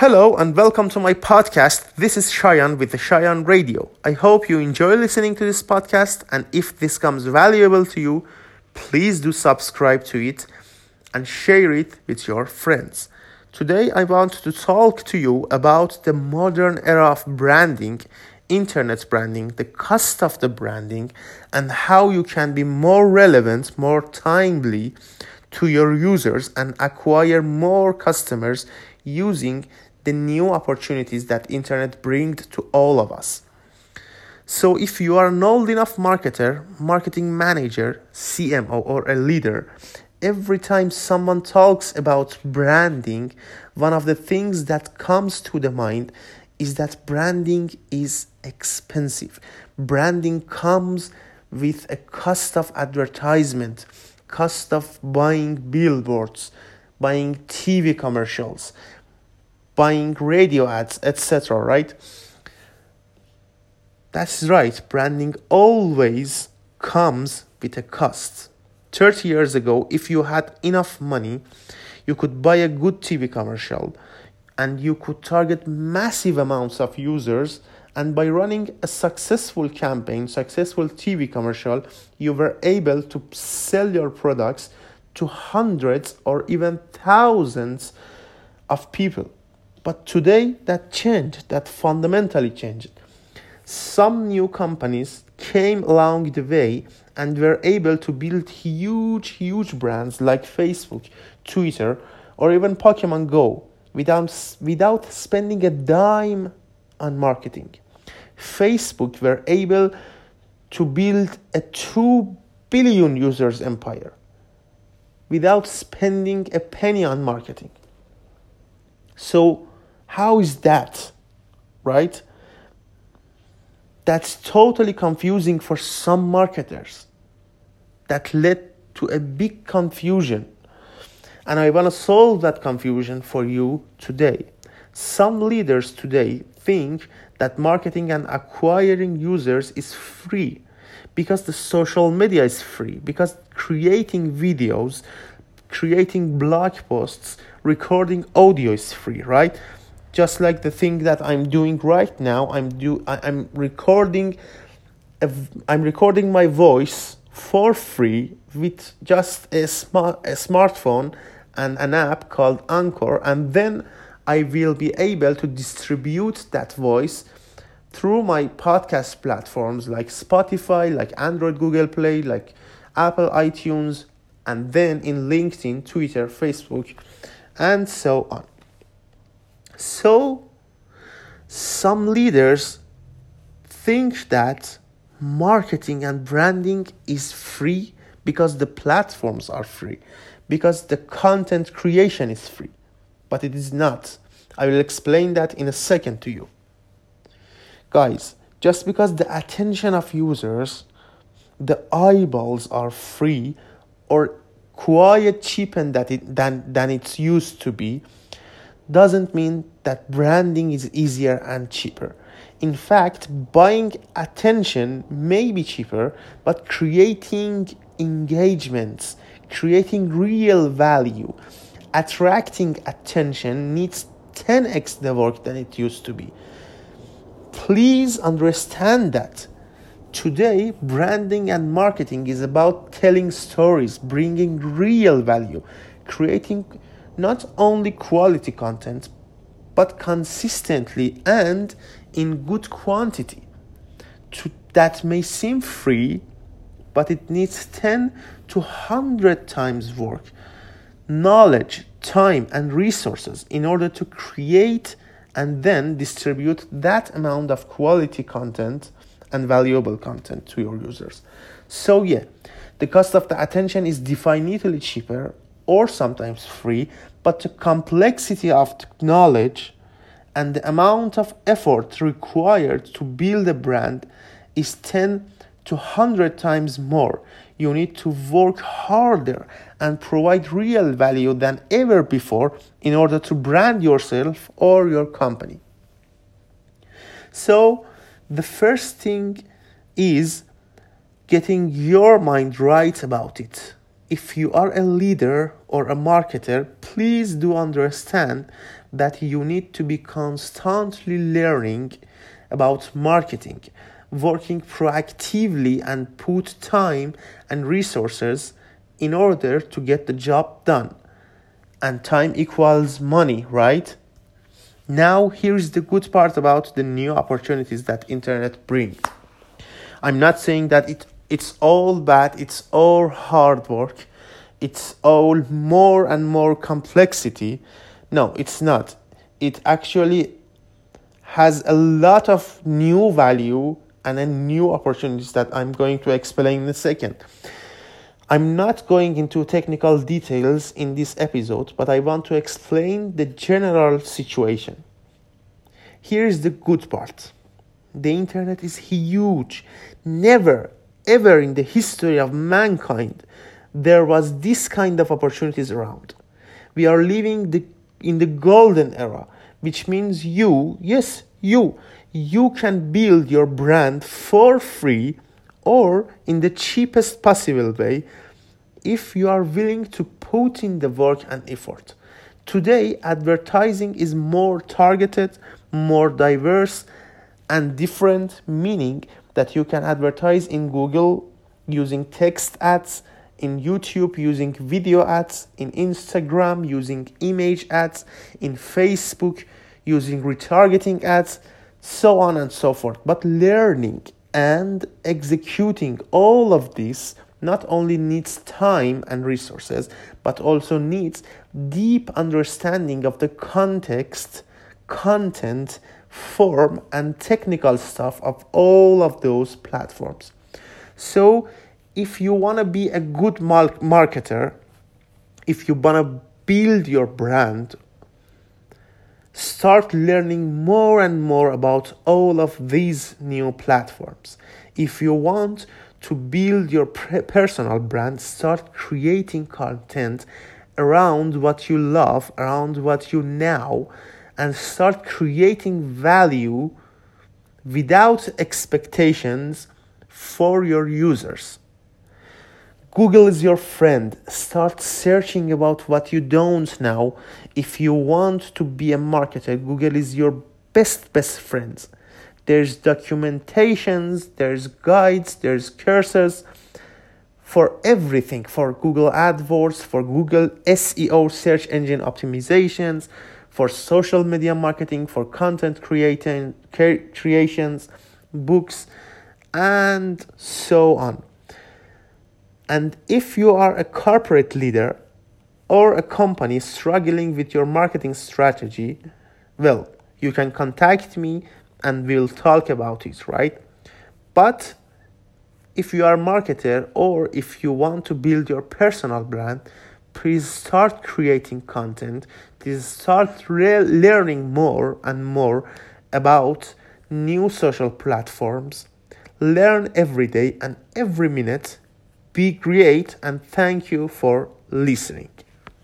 Hello and welcome to my podcast. This is Shayan with the Shayan Radio. I hope you enjoy listening to this podcast, and if this comes valuable to you, please do subscribe to it and share it with your friends. Today, I want to talk to you about the modern era of branding, internet branding, the cost of the branding, and how you can be more relevant, more timely to your users and acquire more customers using the new opportunities that internet brings to all of us. So if you are an old enough marketer, marketing manager, CMO or a leader, every time someone talks about branding, one of the things that comes to the mind is that branding is expensive. Branding comes with a cost of advertisement, cost of buying billboards, buying TV commercials, buying radio ads, etc. Right? That's right, branding always comes with a cost. 30 years ago, if you had enough money, you could buy a good TV commercial and you could target massive amounts of users. And by running a successful campaign, successful TV commercial, you were able to sell your products to hundreds or even thousands of people. But today that changed, that fundamentally changed. Some new companies came along the way and were able to build huge, huge brands like Facebook, Twitter, or even Pokemon Go without, without spending a dime on marketing. Facebook were able to build a 2 billion users empire without spending a penny on marketing. So how is that? Right? That's totally confusing for some marketers. That led to a big confusion. And I want to solve that confusion for you today. Some leaders today think that marketing and acquiring users is free because the social media is free, because creating videos, creating blog posts, recording audio is free, right? Just like the thing that I'm doing right now. I'm do I, i'm recording, a, I'm recording my voice for free with just a smart a smartphone and an app called Anchor, and then I will be able to distribute that voice through my podcast platforms like Spotify, like Android, Google Play, like Apple iTunes, and then in LinkedIn, Twitter, Facebook, and so on. So, some leaders think that marketing and branding is free because the platforms are free, because the content creation is free. But it is not. I will explain that in a second to you. Guys, just because the attention of users, the eyeballs are free or quite cheaper than, it, than, than it's used to be, doesn't mean that branding is easier and cheaper. In fact, buying attention may be cheaper, but creating engagements, creating real value, attracting attention needs 10x the work than it used to be. Please understand that. Today, branding and marketing is about telling stories, bringing real value, creating not only quality content, but consistently and in good quantity. To, that may seem free, but it needs 10 to 100 times work, knowledge, time, and resources in order to create and then distribute that amount of quality content and valuable content to your users. So, yeah, the cost of the attention is definitely cheaper or sometimes free, but the complexity of knowledge and the amount of effort required to build a brand is 10 to 100 times more. You need to work harder and provide real value than ever before in order to brand yourself or your company. So, the first thing is getting your mind right about it if you are a leader or a marketer, please do understand that you need to be constantly learning about marketing, working proactively and put time and resources in order to get the job done. And time equals money, right? Now here's the good part about the new opportunities that internet brings. I'm not saying that it it's all bad, it's all hard work, it's all more and more complexity. No, it's not. It actually has a lot of new value and then new opportunities that I'm going to explain in a second. I'm not going into technical details in this episode, but I want to explain the general situation. Here is the good part the internet is huge. Never, ever in the history of mankind there was this kind of opportunities around. We are living the, in the golden era, which means you, yes, you, you can build your brand for free or in the cheapest possible way if you are willing to put in the work and effort. Today, advertising is more targeted, more diverse, and different, meaning that you can advertise in Google using text ads, in YouTube using video ads, in Instagram using image ads, in Facebook using retargeting ads, so on and so forth. But learning and executing all of this not only needs time and resources, but also needs deep understanding of the context, content, form, and technical stuff of all of those platforms. So, if you want to be a good marketer, if you want to build your brand, start learning more and more about all of these new platforms. If you want to build your personal brand, start creating content around what you love, around what you know, and start creating value without expectations for your users. Google is your friend. Start searching about what you don't know. If you want to be a marketer, Google is your best, best friend. There's documentations, there's guides, there's courses for everything for Google AdWords, for Google SEO search engine optimizations, for social media marketing, for content creating, creations, books, and so on. And if you are a corporate leader or a company struggling with your marketing strategy, well, you can contact me and we'll talk about it, right? But if you are a marketer or if you want to build your personal brand, please start creating content. Please start re- learning more and more about new social platforms. Learn every day and every minute. Be great and thank you for listening.